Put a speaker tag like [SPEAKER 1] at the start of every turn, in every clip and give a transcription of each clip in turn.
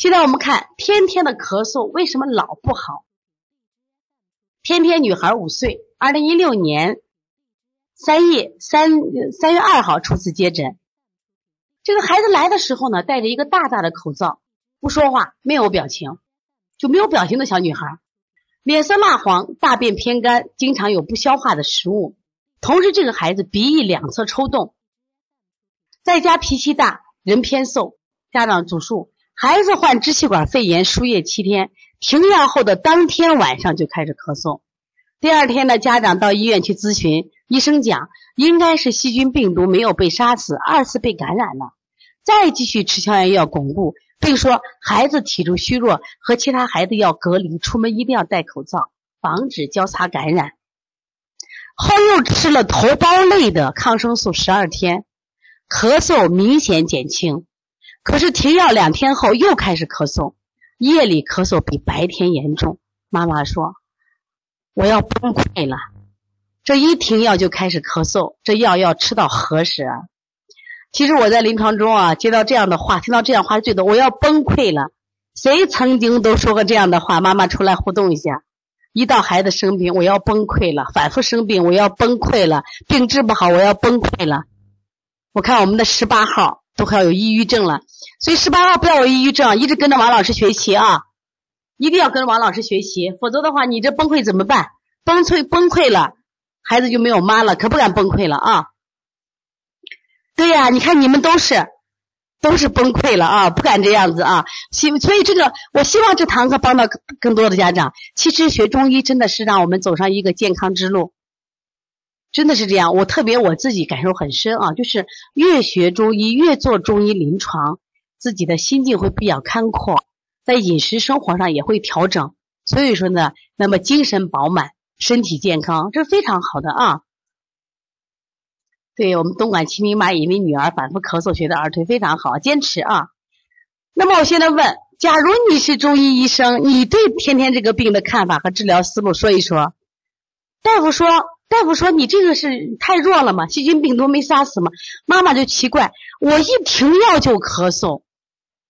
[SPEAKER 1] 现在我们看天天的咳嗽，为什么老不好？天天女孩五岁，二零一六年三月三三月二号初次接诊。这个孩子来的时候呢，戴着一个大大的口罩，不说话，没有表情，就没有表情的小女孩，脸色蜡黄，大便偏干，经常有不消化的食物。同时，这个孩子鼻翼两侧抽动，在家脾气大，人偏瘦。家长主诉：孩子患支气管肺炎，输液七天，停药后的当天晚上就开始咳嗽。第二天呢，家长到医院去咨询，医生讲应该是细菌病毒没有被杀死，二次被感染了。再继续吃消炎药巩固，并说孩子体重虚弱，和其他孩子要隔离，出门一定要戴口罩，防止交叉感染。后又吃了头孢类的抗生素十二天，咳嗽明显减轻。可是停药两天后又开始咳嗽，夜里咳嗽比白天严重。妈妈说：“我要崩溃了，这一停药就开始咳嗽，这药要吃到何时啊？”其实我在临床中啊，接到这样的话，听到这样话最多，我要崩溃了。谁曾经都说过这样的话？妈妈出来互动一下。一到孩子生病，我要崩溃了；反复生病，我要崩溃了；病治不好，我要崩溃了。我看我们的十八号都快要有抑郁症了，所以十八号不要有抑郁症，一直跟着王老师学习啊！一定要跟着王老师学习，否则的话，你这崩溃怎么办？崩溃崩溃了，孩子就没有妈了，可不敢崩溃了啊！对呀，你看你们都是。都是崩溃了啊！不敢这样子啊！希所以这个，我希望这堂课帮到更多的家长。其实学中医真的是让我们走上一个健康之路，真的是这样。我特别我自己感受很深啊，就是越学中医，越做中医临床，自己的心境会比较开阔，在饮食生活上也会调整。所以说呢，那么精神饱满，身体健康，这是非常好的啊。对我们东莞齐明妈，因为女儿反复咳嗽，觉得儿推非常好，坚持啊。那么我现在问，假如你是中医医生，你对天天这个病的看法和治疗思路说一说。大夫说，大夫说你这个是太弱了嘛，细菌病毒没杀死嘛。妈妈就奇怪，我一停药就咳嗽。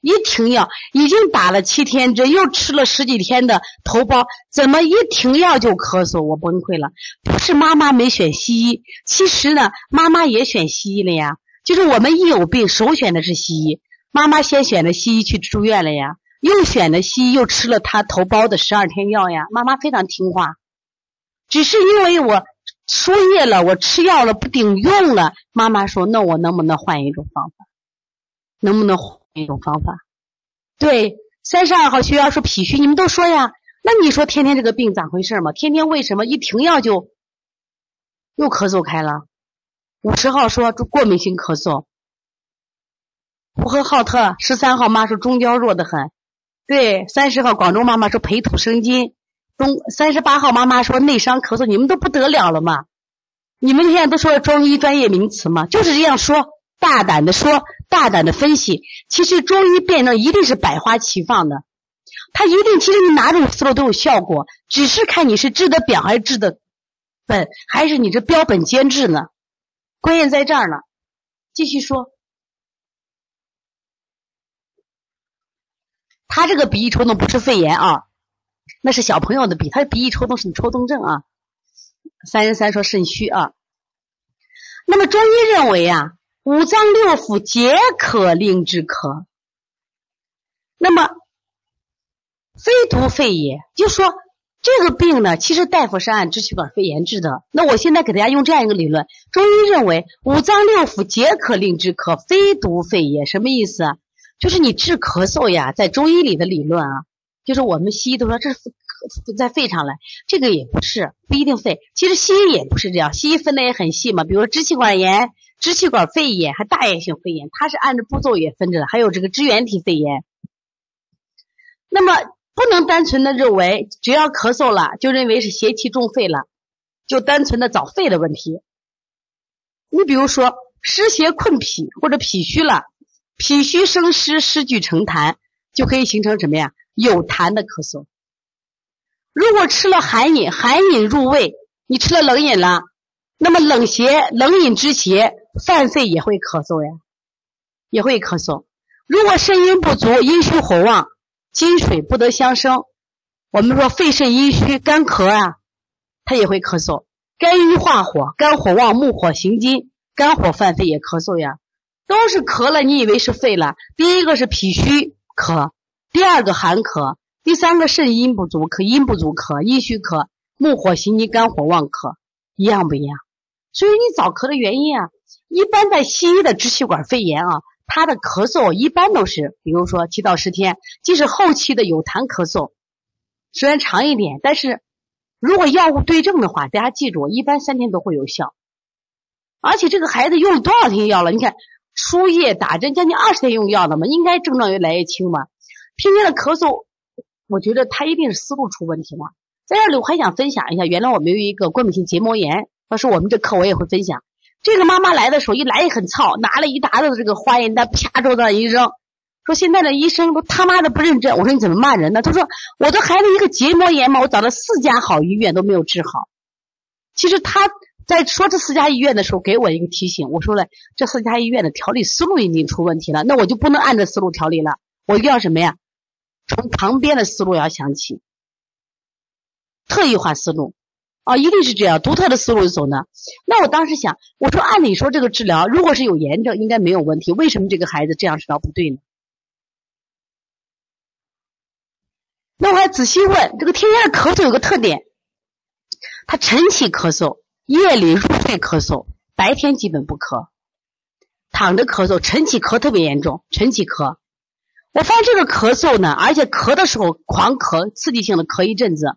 [SPEAKER 1] 一停药，已经打了七天针，又吃了十几天的头孢，怎么一停药就咳嗽？我崩溃了。不是妈妈没选西医，其实呢，妈妈也选西医了呀。就是我们一有病，首选的是西医。妈妈先选的西医去住院了呀，又选的西医，又吃了他头孢的十二天药呀。妈妈非常听话，只是因为我输液了，我吃药了不顶用了。妈妈说：“那我能不能换一种方法？能不能换？”一种方法，对，三十二号学员说脾虚，你们都说呀，那你说天天这个病咋回事嘛？天天为什么一停药就又咳嗽开了？五十号说过敏性咳嗽，呼和浩特十三号妈说中焦弱得很，对，三十号广州妈妈说培土生金，中三十八号妈妈说内伤咳嗽，你们都不得了了吗？你们现在都说中医专业名词吗？就是这样说。大胆的说，大胆的分析，其实中医辩证一定是百花齐放的，它一定其实你哪种思路都有效果，只是看你是治的表还是治的本，还是你这标本兼治呢？关键在这儿呢。继续说，他这个鼻翼抽动不是肺炎啊，那是小朋友的鼻，他的鼻翼抽动是抽动症啊。三十三说肾虚啊，那么中医认为啊。五脏六腑皆可令之咳，那么非毒肺也。就说这个病呢，其实大夫是按支气管肺炎治的。那我现在给大家用这样一个理论：中医认为五脏六腑皆可令之咳，非毒肺也。什么意思啊？就是你治咳嗽呀，在中医里的理论啊，就是我们西医都说这是在肺上来，这个也不是，不一定肺。其实西医也不是这样，西医分的也很细嘛，比如支气管炎。支气管肺炎还大叶性肺炎，它是按照步骤也分着的，还有这个支原体肺炎。那么不能单纯的认为只要咳嗽了就认为是邪气中肺了，就单纯的找肺的问题。你比如说湿邪困脾或者脾虚了，脾虚生湿，湿聚成痰，就可以形成什么呀？有痰的咳嗽。如果吃了寒饮，寒饮入胃，你吃了冷饮了，那么冷邪冷饮之邪。犯肺也会咳嗽呀，也会咳嗽。如果肾阴不足，阴虚火旺，金水不得相生。我们说肺肾阴虚、干咳啊，他也会咳嗽。肝郁化火，肝火旺，木火行金，肝火犯肺也咳嗽呀。都是咳了，你以为是肺了？第一个是脾虚咳，第二个寒咳，第三个肾阴不足咳，阴不足咳，阴虚咳，木火行金，肝火旺咳，一样不一样？所以你早咳的原因啊，一般在西医的支气管肺炎啊，它的咳嗽一般都是，比如说七到十天，即使后期的有痰咳嗽。虽然长一点，但是如果药物对症的话，大家记住，一般三天都会有效。而且这个孩子用了多少天药了？你看输液打针将近二十天用药的嘛，应该症状越来越轻嘛。天天的咳嗽，我觉得他一定是思路出问题了。在这里我还想分享一下，原来我们有一个过敏性结膜炎，到时候我们这课我也会分享。这个妈妈来的时候一来也很操，拿了一沓子这个化验单，啪桌子上一扔。说现在的医生都他妈的不认真，我说你怎么骂人呢？他说我的孩子一个结膜炎嘛，我找了四家好医院都没有治好。其实他在说这四家医院的时候，给我一个提醒，我说了这四家医院的调理思路已经出问题了，那我就不能按这思路调理了，我要什么呀？从旁边的思路要想起，特异化思路啊，一定是这样，独特的思路走呢。那我当时想，我说按理说这个治疗如果是有炎症，应该没有问题，为什么这个孩子这样治疗不对呢？那我还仔细问，这个天天的咳嗽有个特点，他晨起咳嗽，夜里入睡咳嗽，白天基本不咳，躺着咳嗽，晨起咳特别严重，晨起咳。我发现这个咳嗽呢，而且咳的时候狂咳，刺激性的咳一阵子，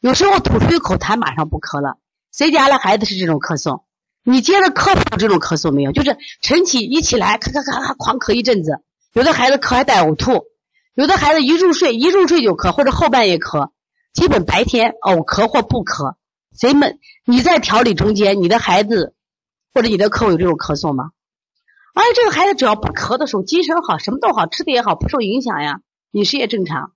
[SPEAKER 1] 有时候吐出一口痰，马上不咳了。谁家的孩子是这种咳嗽？你接着科普这种咳嗽没有？就是晨起一起来，咔咔咔咔狂咳一阵子，有的孩子咳还带呕吐。有的孩子一入睡，一入睡就咳，或者后半夜咳，基本白天偶咳或不咳。谁们你在调理中间，你的孩子或者你的客户有这种咳嗽吗？而且这个孩子只要不咳的时候，精神好，什么都好，吃的也好，不受影响呀，饮食也正常。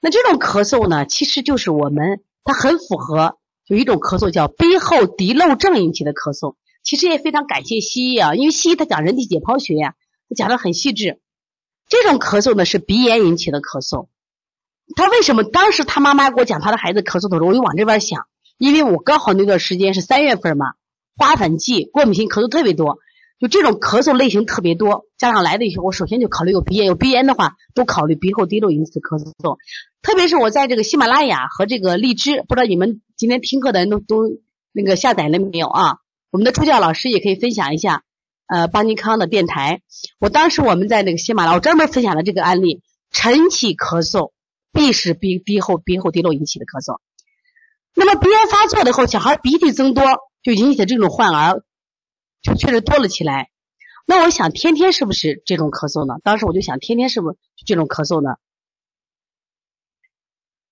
[SPEAKER 1] 那这种咳嗽呢，其实就是我们它很符合，有一种咳嗽叫背后滴漏症引起的咳嗽。其实也非常感谢西医啊，因为西医他讲人体解剖学呀，他讲的很细致。这种咳嗽呢是鼻炎引起的咳嗽，他为什么当时他妈妈给我讲他的孩子咳嗽的时候，我就往这边想，因为我刚好那段时间是三月份嘛，花粉季，过敏性咳嗽特别多，就这种咳嗽类型特别多，家长来的时候，我首先就考虑有鼻炎，有鼻炎的话，都考虑鼻后滴漏引起的咳嗽，特别是我在这个喜马拉雅和这个荔枝，不知道你们今天听课的人都都那个下载了没有啊？我们的助教老师也可以分享一下。呃，邦尼康的电台，我当时我们在那个喜马拉雅，我专门分享了这个案例，晨起咳嗽必是鼻鼻后鼻后滴漏引起的咳嗽。那么鼻炎发作的后，小孩鼻涕增多，就引起的这种患儿就确实多了起来。那我想，天天是不是这种咳嗽呢？当时我就想，天天是不是这种咳嗽呢？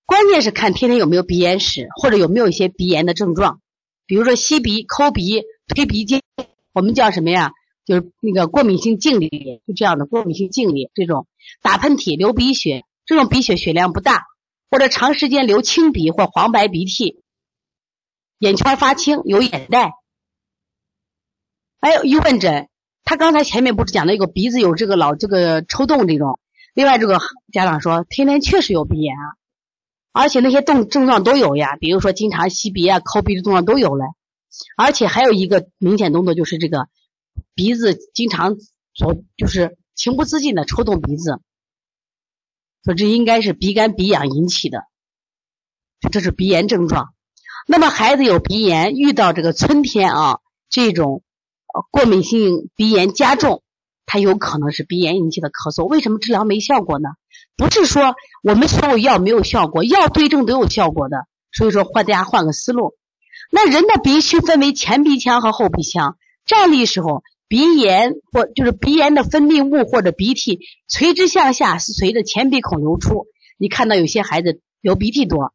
[SPEAKER 1] 关键是看天天有没有鼻炎史，或者有没有一些鼻炎的症状，比如说吸鼻、抠鼻、推鼻尖，我们叫什么呀？就是那个过敏性痉挛，就这样的过敏性痉挛，这种打喷嚏、流鼻血，这种鼻血血量不大，或者长时间流清鼻或黄白鼻涕，眼圈发青、有眼袋，哎有一问诊，他刚才前面不是讲了一个鼻子有这个老这个抽动这种，另外这个家长说天天确实有鼻炎啊，而且那些动症状都有呀，比如说经常吸鼻啊、抠鼻的症状都有了，而且还有一个明显动作就是这个。鼻子经常所就是情不自禁的抽动鼻子，说这应该是鼻干鼻痒引起的，这是鼻炎症状。那么孩子有鼻炎，遇到这个春天啊，这种过敏性鼻炎加重，它有可能是鼻炎引起的咳嗽。为什么治疗没效果呢？不是说我们所有药没有效果，药对症都有效果的。所以说换大家换个思路。那人的鼻区分为前鼻腔和后鼻腔。站立时候，鼻炎或就是鼻炎的分泌物或者鼻涕垂直向下，是随着前鼻孔流出。你看到有些孩子流鼻涕多，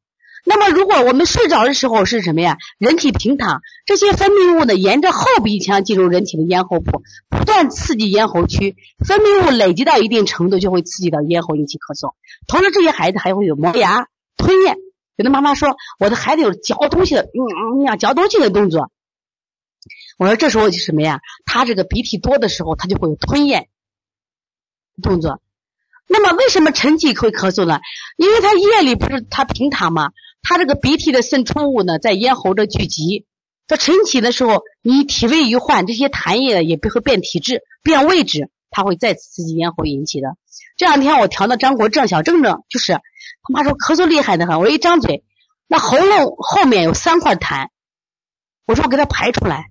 [SPEAKER 1] 那么如果我们睡着的时候是什么呀？人体平躺，这些分泌物呢沿着后鼻腔进入人体的咽喉部，不断刺激咽喉区，分泌物累积到一定程度就会刺激到咽喉，引起咳嗽。同时，这些孩子还会有磨牙、吞咽。有的妈妈说，我的孩子有嚼东西的，嗯嗯，嚼东西的动作。我说这时候就什么呀？他这个鼻涕多的时候，他就会有吞咽动作。那么为什么晨起会咳嗽呢？因为他夜里不是他平躺嘛，他这个鼻涕的渗出物呢在咽喉这聚集，到晨起的时候，你体位一换，这些痰液也不会变体质、变位置，它会再次刺激咽喉引起的。这两天我调的张国正小正正，就是他妈说咳嗽厉害的很，我一张嘴，那喉咙后面有三块痰，我说我给他排出来。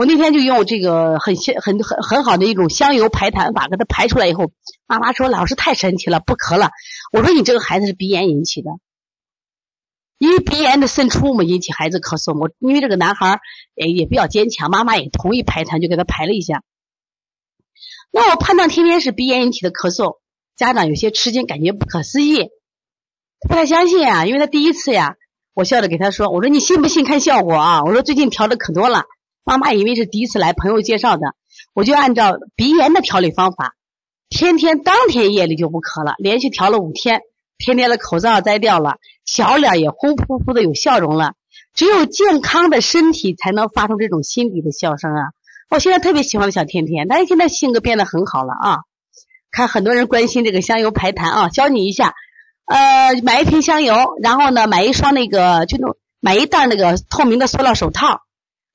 [SPEAKER 1] 我那天就用这个很香、很很很好的一种香油排痰法，给他排出来以后，妈妈说老师太神奇了，不咳了。我说你这个孩子是鼻炎引起的，因为鼻炎的渗出嘛引起孩子咳嗽。我因为这个男孩也也比较坚强，妈妈也同意排痰，就给他排了一下。那我判断天天是鼻炎引起的咳嗽，家长有些吃惊，感觉不可思议，不太相信啊，因为他第一次呀。我笑着给他说：“我说你信不信看效果啊？我说最近调的可多了。”妈妈以为是第一次来，朋友介绍的，我就按照鼻炎的调理方法，天天当天夜里就不咳了，连续调了五天，天天的口罩摘掉了，小脸也红扑扑的有笑容了。只有健康的身体才能发出这种心底的笑声啊！我现在特别喜欢小天天，但是现在性格变得很好了啊。看很多人关心这个香油排痰啊，教你一下，呃，买一瓶香油，然后呢，买一双那个就那买一袋那个透明的塑料手套。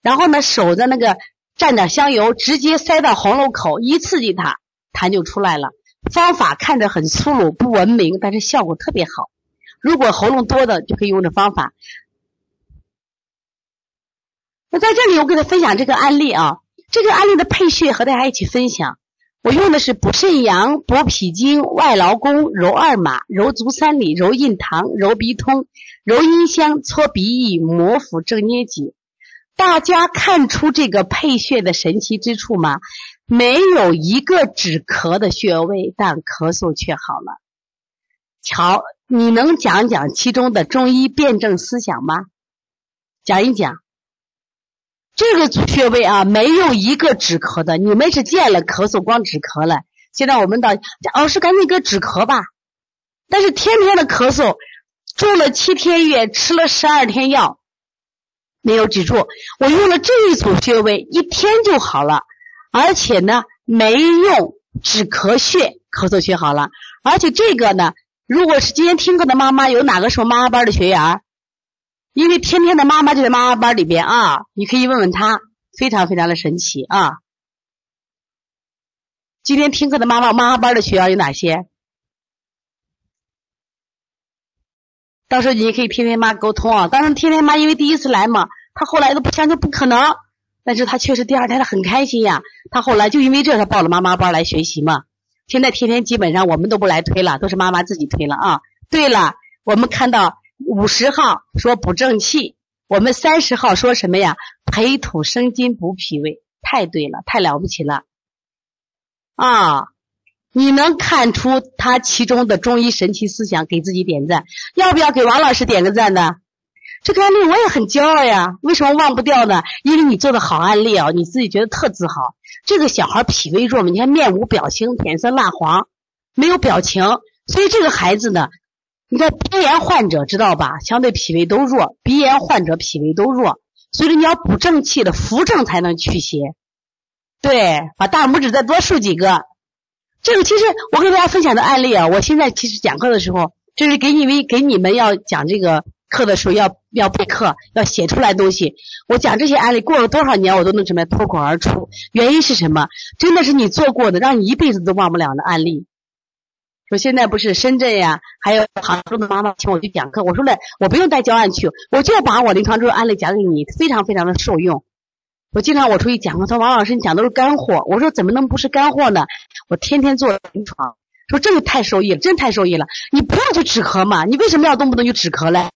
[SPEAKER 1] 然后呢，手的那个蘸点香油，直接塞到喉咙口，一刺激它，痰就出来了。方法看着很粗鲁不文明，但是效果特别好。如果喉咙多的，就可以用这方法。那在这里，我给他分享这个案例啊，这个案例的配穴和大家一起分享。我用的是补肾阳、补脾经、外劳宫、揉二马、揉足三里、揉印堂、揉鼻通、揉阴香、搓鼻翼、摩腹正捏脊。大家看出这个配穴的神奇之处吗？没有一个止咳的穴位，但咳嗽却好了。瞧，你能讲讲其中的中医辩证思想吗？讲一讲。这个穴位啊，没有一个止咳的。你们是见了咳嗽光止咳了。现在我们到老师赶紧给止咳吧。但是天天的咳嗽，住了七天院，吃了十二天药。没有止住，我用了这一组穴位，一天就好了，而且呢，没用止咳穴，咳嗽却好了。而且这个呢，如果是今天听课的妈妈，有哪个是妈妈班的学员？因为天天的妈妈就在妈妈班里边啊，你可以问问他，非常非常的神奇啊。今天听课的妈妈，妈妈班的学员有哪些？到时候你可以天天妈沟通啊。当时天天妈因为第一次来嘛，她后来都不相信不可能，但是她确实第二天她很开心呀。她后来就因为这，她报了妈妈班来学习嘛。现在天天基本上我们都不来推了，都是妈妈自己推了啊。对了，我们看到五十号说补正气，我们三十号说什么呀？培土生金补脾胃，太对了，太了不起了啊！你能看出他其中的中医神奇思想，给自己点赞，要不要给王老师点个赞呢？这个案例我也很骄傲呀，为什么忘不掉呢？因为你做的好案例啊，你自己觉得特自豪。这个小孩脾胃弱嘛，你看面无表情，脸色蜡黄，没有表情，所以这个孩子呢，你看鼻炎患者知道吧？相对脾胃都弱，鼻炎患者脾胃都弱，所以说你要补正气的扶正才能去邪。对，把大拇指再多竖几个。这个其实我跟大家分享的案例啊，我现在其实讲课的时候，就是给你们给你们要讲这个课的时候要要备课，要写出来东西。我讲这些案例，过了多少年我都能怎么脱口而出？原因是什么？真的是你做过的，让你一辈子都忘不了的案例。说现在不是深圳呀，还有杭州的妈妈请我去讲课，我说了，我不用带教案去，我就把我临床中的案例讲给你，非常非常的受用。我经常我出去讲课，说王老师你讲都是干货，我说怎么能不是干货呢？我天天做临床，说这个太受益了，真太受益了。你不要去止咳嘛，你为什么要动不动就止咳嘞？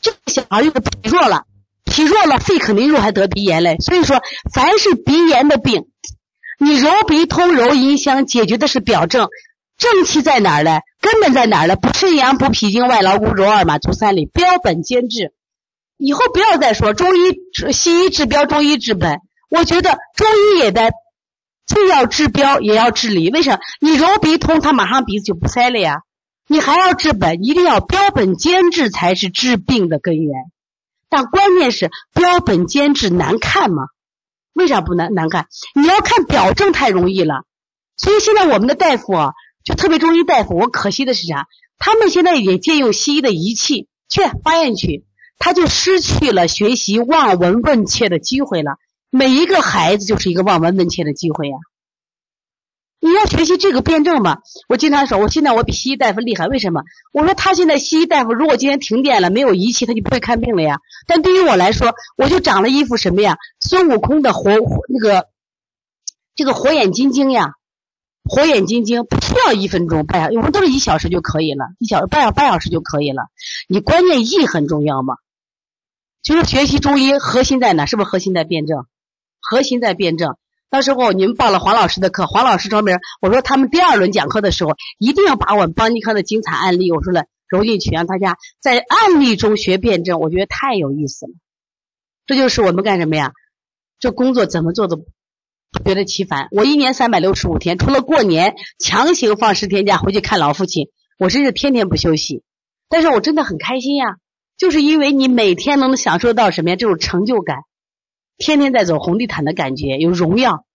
[SPEAKER 1] 这个小孩又是脾弱了，脾弱了，肺肯定弱，还得鼻炎嘞。所以说，凡是鼻炎的病，你揉鼻通、揉阴香，解决的是表症，正气在哪儿嘞？根本在哪儿嘞？补肾阳、补脾经、外劳宫、揉二马、足三里，标本兼治。以后不要再说中医、西医治标，中医治本。我觉得中医也得既要治标也要治理，为啥？你揉鼻通，他马上鼻子就不塞了呀。你还要治本，一定要标本兼治才是治病的根源。但关键是标本兼治难看吗？为啥不难难看？你要看表症太容易了。所以现在我们的大夫啊，就特别中医大夫，我可惜的是啥？他们现在也借用西医的仪器去化验去，他就失去了学习望闻问切的机会了。每一个孩子就是一个望闻问切的机会呀。你要学习这个辩证嘛？我经常说，我现在我比西医大夫厉害，为什么？我说他现在西医大夫如果今天停电了，没有仪器，他就不会看病了呀。但对于我来说，我就长了一副什么呀？孙悟空的火那个这个火眼金睛呀，火眼金睛不需要一分钟半小，我们都是一小时就可以了，一小半小半小时就可以了。你关键意很重要嘛？就是学习中医核心在哪？是不是核心在辩证？核心在辩证。到时候你们报了黄老师的课，黄老师专门我说他们第二轮讲课的时候，一定要把我们邦尼康的精彩案例，我说了揉进去，让大家在案例中学辩证，我觉得太有意思了。这就是我们干什么呀？这工作怎么做都不觉得其烦。我一年三百六十五天，除了过年强行放十天假回去看老父亲，我真是天天不休息。但是我真的很开心呀，就是因为你每天能享受到什么呀？这种成就感。天天在走红地毯的感觉，有荣耀。